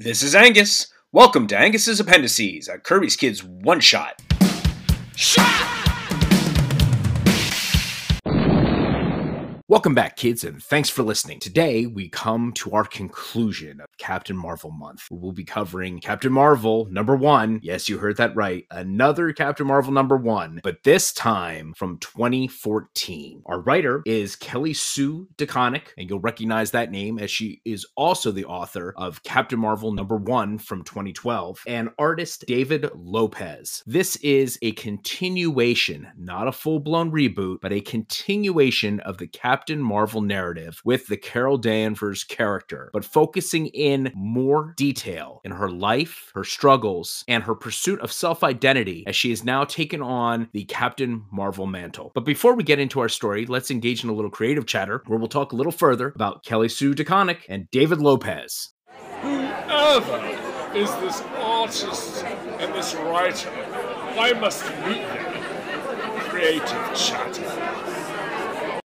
This is Angus. Welcome to Angus's Appendices, a Kirby's Kids one shot. Welcome back, kids, and thanks for listening. Today, we come to our conclusion Captain Marvel month. We'll be covering Captain Marvel number one. Yes, you heard that right. Another Captain Marvel number one, but this time from 2014. Our writer is Kelly Sue DeConnick, and you'll recognize that name as she is also the author of Captain Marvel number one from 2012, and artist David Lopez. This is a continuation, not a full blown reboot, but a continuation of the Captain Captain Marvel narrative with the Carol Danvers character, but focusing in more detail in her life, her struggles, and her pursuit of self identity as she has now taken on the Captain Marvel mantle. But before we get into our story, let's engage in a little creative chatter where we'll talk a little further about Kelly Sue DeConnick and David Lopez. Whoever is this artist and this writer, I must meet them. Creative chatter.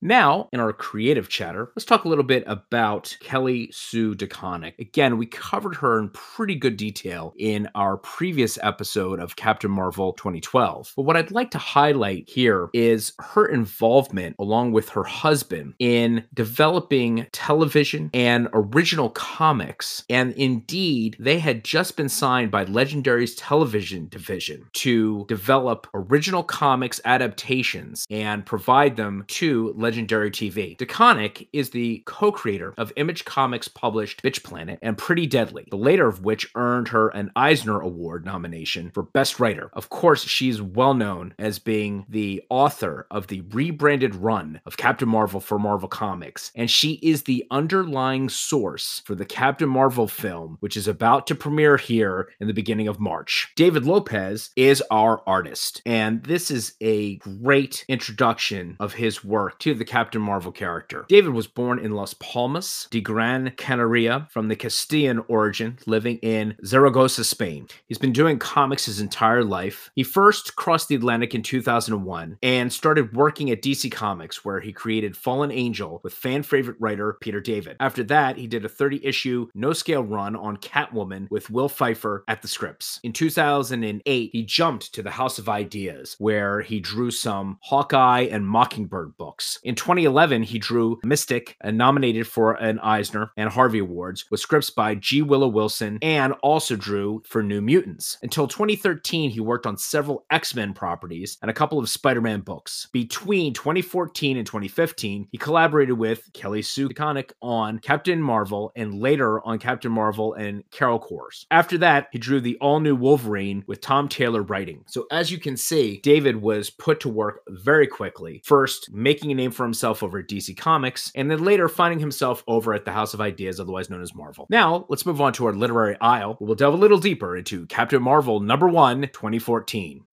Now, in our creative chatter, let's talk a little bit about Kelly Sue DeConnick. Again, we covered her in pretty good detail in our previous episode of Captain Marvel 2012. But what I'd like to highlight here is her involvement, along with her husband, in developing television and original comics. And indeed, they had just been signed by Legendary's television division to develop original comics adaptations and provide them to Legendary TV. DeConnick is the co creator of Image Comics published Bitch Planet and Pretty Deadly, the later of which earned her an Eisner Award nomination for Best Writer. Of course, she's well known as being the author of the rebranded run of Captain Marvel for Marvel Comics, and she is the underlying source for the Captain Marvel film, which is about to premiere here in the beginning of March. David Lopez is our artist, and this is a great introduction of his work to the Captain Marvel character. David was born in Las Palmas de Gran Canaria from the Castilian origin, living in Zaragoza, Spain. He's been doing comics his entire life. He first crossed the Atlantic in 2001 and started working at DC Comics, where he created Fallen Angel with fan favorite writer Peter David. After that, he did a 30 issue no scale run on Catwoman with Will Pfeifer at the scripts. In 2008, he jumped to the House of Ideas, where he drew some Hawkeye and Mockingbird books. In 2011, he drew Mystic, and nominated for an Eisner and Harvey Awards with scripts by G. Willow Wilson and also drew for New Mutants. Until 2013, he worked on several X Men properties and a couple of Spider Man books. Between 2014 and 2015, he collaborated with Kelly Sue DeConnick on Captain Marvel and later on Captain Marvel and Carol Corps. After that, he drew the all new Wolverine with Tom Taylor writing. So, as you can see, David was put to work very quickly. First, making a name for himself over at DC Comics, and then later finding himself over at the House of Ideas, otherwise known as Marvel. Now, let's move on to our literary aisle, we'll delve a little deeper into Captain Marvel number one, 2014.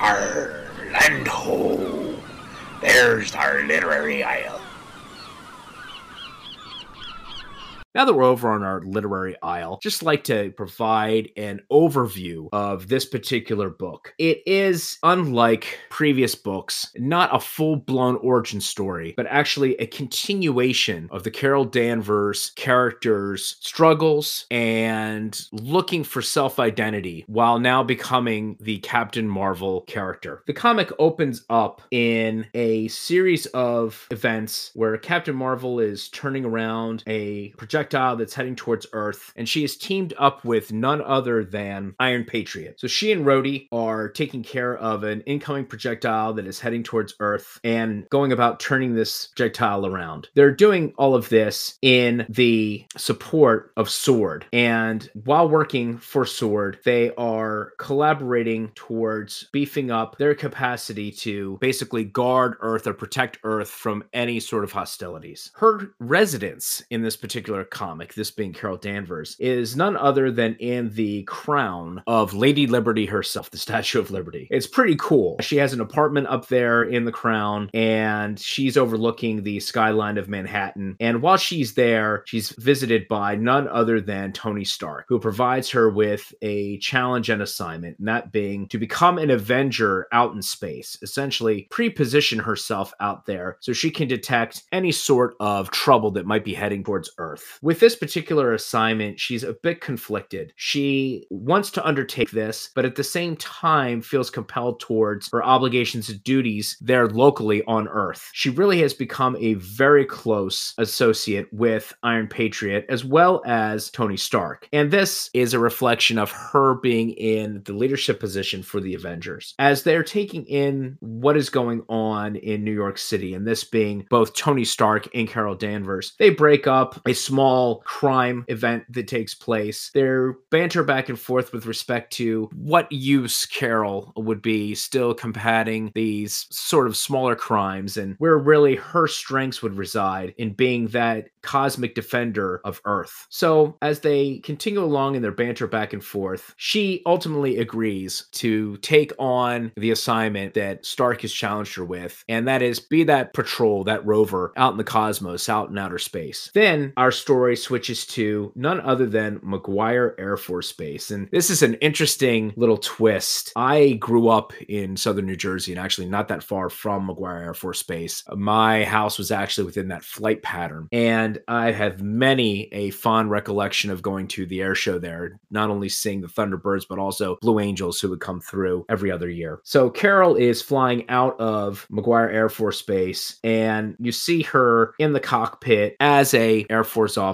Orlando. There's our literary aisle. Now that we're over on our literary aisle, just like to provide an overview of this particular book. It is unlike previous books, not a full-blown origin story, but actually a continuation of the Carol Danvers character's struggles and looking for self-identity while now becoming the Captain Marvel character. The comic opens up in a series of events where Captain Marvel is turning around a projectile projectile that's heading towards Earth, and she is teamed up with none other than Iron Patriot. So she and Rhodey are taking care of an incoming projectile that is heading towards Earth and going about turning this projectile around. They're doing all of this in the support of Sword. And while working for Sword, they are collaborating towards beefing up their capacity to basically guard Earth or protect Earth from any sort of hostilities. Her residence in this particular comic, this being Carol Danvers, is none other than in the crown of Lady Liberty herself, the Statue of Liberty. It's pretty cool. She has an apartment up there in the crown, and she's overlooking the skyline of Manhattan. And while she's there, she's visited by none other than Tony Stark, who provides her with a challenge and assignment, and that being to become an Avenger out in space, essentially pre-position herself out there so she can detect any sort of trouble that might be heading towards Earth. With this particular assignment, she's a bit conflicted. She wants to undertake this, but at the same time feels compelled towards her obligations and duties there locally on Earth. She really has become a very close associate with Iron Patriot as well as Tony Stark. And this is a reflection of her being in the leadership position for the Avengers. As they're taking in what is going on in New York City, and this being both Tony Stark and Carol Danvers, they break up a small crime event that takes place. Their banter back and forth with respect to what use Carol would be still combating these sort of smaller crimes and where really her strengths would reside in being that cosmic defender of Earth. So, as they continue along in their banter back and forth, she ultimately agrees to take on the assignment that Stark has challenged her with, and that is be that patrol, that rover out in the cosmos, out in outer space. Then our story switches to none other than McGuire Air Force Base. And this is an interesting little twist. I grew up in southern New Jersey and actually not that far from McGuire Air Force Base. My house was actually within that flight pattern. And I have many a fond recollection of going to the air show there, not only seeing the Thunderbirds, but also Blue Angels who would come through every other year. So Carol is flying out of McGuire Air Force Base, and you see her in the cockpit as a Air Force officer.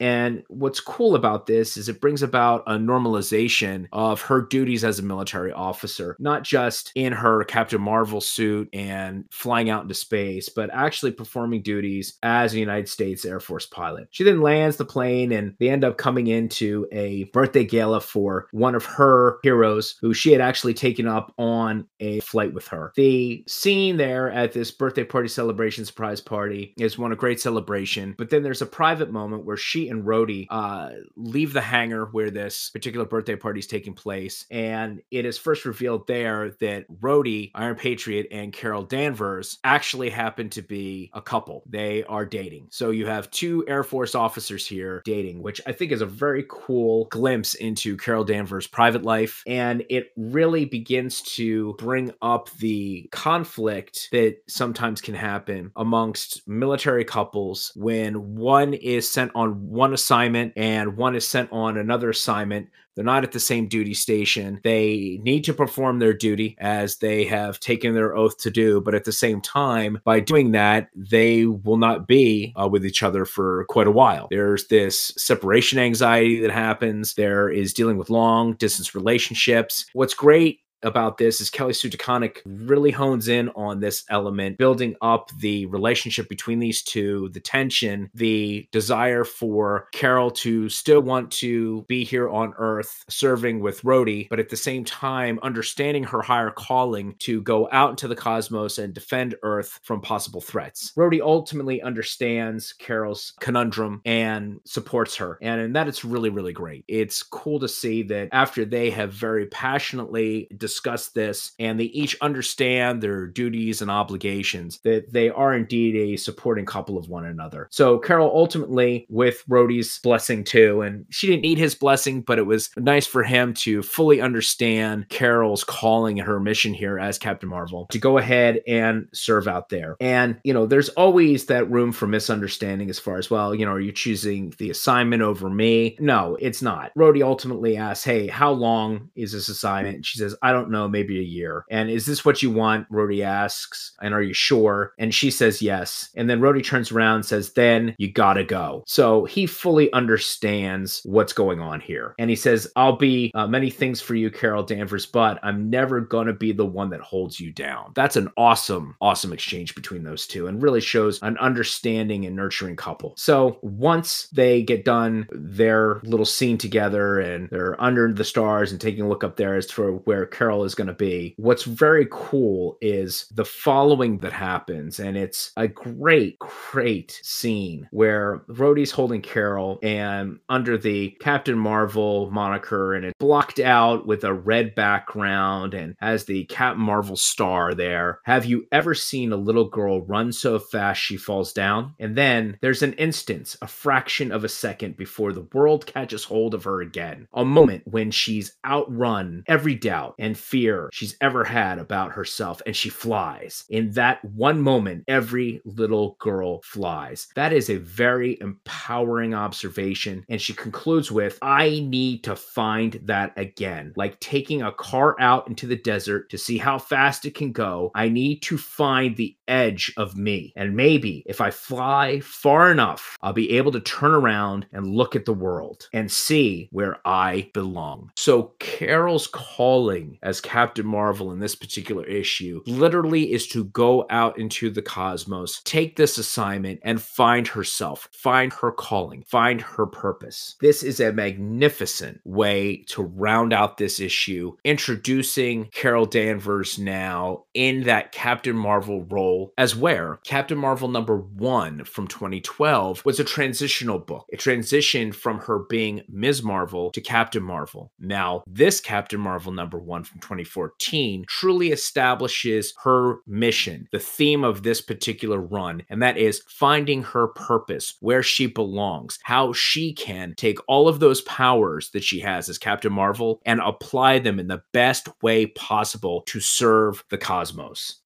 And what's cool about this is it brings about a normalization of her duties as a military officer, not just in her Captain Marvel suit and flying out into space, but actually performing duties as a United States Air Force pilot. She then lands the plane and they end up coming into a birthday gala for one of her heroes who she had actually taken up on a flight with her. The scene there at this birthday party celebration surprise party is one of great celebration, but then there's a private moment where she and Rhodey uh, leave the hangar where this particular birthday party is taking place, and it is first revealed there that Rhodey, Iron Patriot, and Carol Danvers actually happen to be a couple. They are dating. So you have two Air Force officers here dating, which I think is a very cool glimpse into Carol Danvers' private life. And it really begins to bring up the conflict that sometimes can happen amongst military couples when one is sent on one assignment and one is sent on another assignment they're not at the same duty station. They need to perform their duty as they have taken their oath to do. But at the same time, by doing that, they will not be uh, with each other for quite a while. There's this separation anxiety that happens. There is dealing with long distance relationships. What's great about this is Kelly Sue DeConnick really hones in on this element, building up the relationship between these two, the tension, the desire for Carol to still want to be here on Earth serving with Rhodey, but at the same time understanding her higher calling to go out into the cosmos and defend Earth from possible threats. Rhodey ultimately understands Carol's conundrum and supports her. And, in that, it's really, really great. It's cool to see that after they have very passionately discuss this and they each understand their duties and obligations, that they are indeed a supporting couple of one another. So Carol ultimately, with Rhodey's blessing too, and she didn't need his blessing, but it was nice for him to fully understand Carol's calling and her mission here as Captain Marvel to go ahead and serve out there. And, you know, there's always that room for misunderstanding as far as, well, you know, are you choosing the assignment over me? No, it's not. Rhodey ultimately asks, hey, how long is this assignment? And she says, I don't don't know, maybe a year. And is this what you want? Rhodey asks, and are you sure? And she says yes. And then Rhodey turns around and says, then you gotta go. So he fully understands what's going on here. And he says, I'll be uh, many things for you, Carol Danvers, but I'm never gonna be the one that holds you down. That's an awesome, awesome exchange between those two and really shows an understanding and nurturing couple. So once they get done their little scene together and they're under the stars and taking a look up there as to where Carol Carol is going to be. What's very cool is the following that happens, and it's a great, great scene where Rhodey's holding Carol and under the Captain Marvel moniker, and it's blocked out with a red background and has the Captain Marvel star there. Have you ever seen a little girl run so fast she falls down? And then there's an instance, a fraction of a second before the world catches hold of her again. A moment when she's outrun every doubt and and fear she's ever had about herself, and she flies. In that one moment, every little girl flies. That is a very empowering observation. And she concludes with, I need to find that again. Like taking a car out into the desert to see how fast it can go. I need to find the edge of me. And maybe if I fly far enough, I'll be able to turn around and look at the world and see where I belong. So Carol's calling as Captain Marvel in this particular issue literally is to go out into the cosmos, take this assignment, and find herself, find her calling, find her purpose. This is a magnificent way to round out this issue, introducing Carol Danvers now in that Captain Marvel role, as where Captain Marvel number one from 2012 was a transitional book. It transitioned from her being Ms. Marvel to Captain Marvel. Now, this Captain Marvel number one from 2014 truly establishes her mission, the theme of this particular run, and that is finding her purpose, where she belongs, how she can take all of those powers that she has as Captain Marvel and apply them in the best way possible to serve the cosmos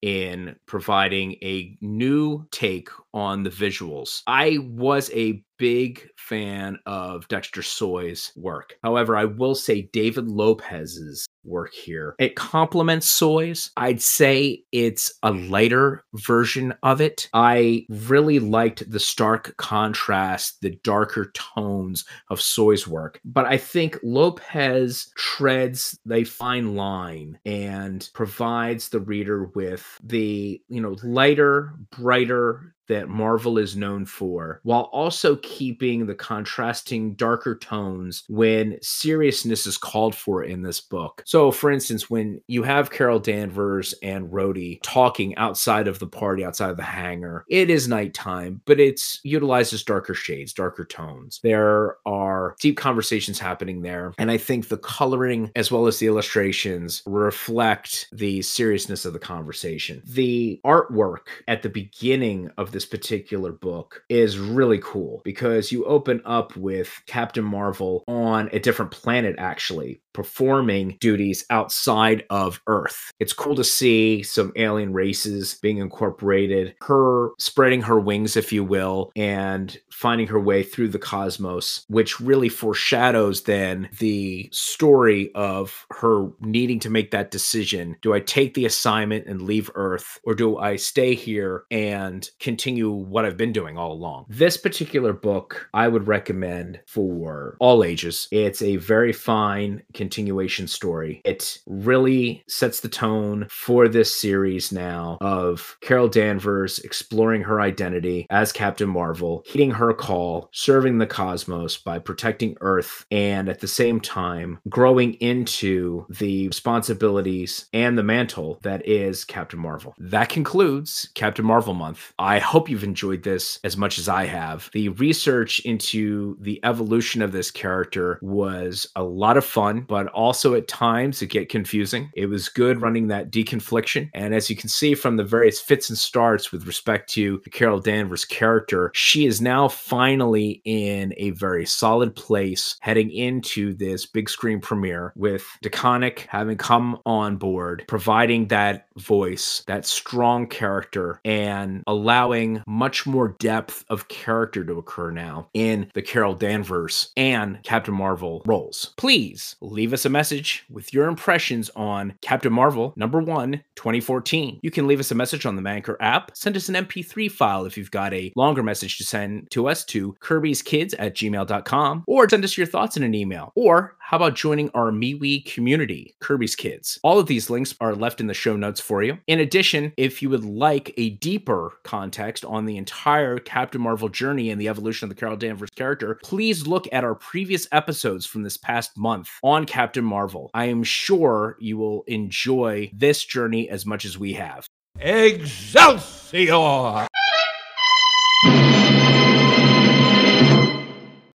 in providing a new take on the visuals. I was a big fan of Dexter Soy's work. However, I will say David Lopez's work here. It complements Soy's. I'd say it's a lighter version of it. I really liked the stark contrast, the darker tones of Soy's work, but I think Lopez treads a fine line and provides the reader with the, you know, lighter, brighter that Marvel is known for, while also keeping the contrasting darker tones when seriousness is called for in this book. So, for instance, when you have Carol Danvers and Rhodey talking outside of the party, outside of the hangar, it is nighttime, but it's utilizes darker shades, darker tones. There are deep conversations happening there, and I think the coloring as well as the illustrations reflect the seriousness of the conversation. The artwork at the beginning of this particular book is really cool because you open up with Captain Marvel on a different planet, actually, performing duties outside of Earth. It's cool to see some alien races being incorporated, her spreading her wings, if you will, and finding her way through the cosmos, which really foreshadows then the story of her needing to make that decision. Do I take the assignment and leave Earth, or do I stay here and continue what I've been doing all along? This particular book I would recommend for all ages. It's a very fine, continuation story. It really sets the tone for this series now of Carol Danvers exploring her identity as Captain Marvel, heeding her call, serving the cosmos by protecting Earth, and at the same time growing into the responsibilities and the mantle that is Captain Marvel. That concludes Captain Marvel month. I hope you've enjoyed this as much as I have. The research into the evolution of this character was a lot of fun, but also at times it get confusing. It was good running that deconfliction. And as you can see from the various fits and starts with respect to Carol Danvers' character, she is now finally in a very solid place heading into this big screen premiere with DeConnick having come on board, providing that voice, that strong character, and allowing much more depth of character to occur now in the Carol Danvers and Captain Marvel roles. Please leave us a message with your impressions on Captain Marvel number one, 2014. You can leave us a message on the Anchor app. Send us an MP3 file if you've got a longer message to send to us to Kirby's Kids at gmail.com or send us your thoughts in an email. Or how about joining our MeWe community, Kirby's Kids? All of these links are left in the show notes for you. In addition, if you would like a deeper context on the entire Captain Marvel journey and the evolution of the Carol Danvers character, please look at our previous episodes from this past month on Captain Marvel. I am sure you will enjoy this journey as much as we have. Excelsior!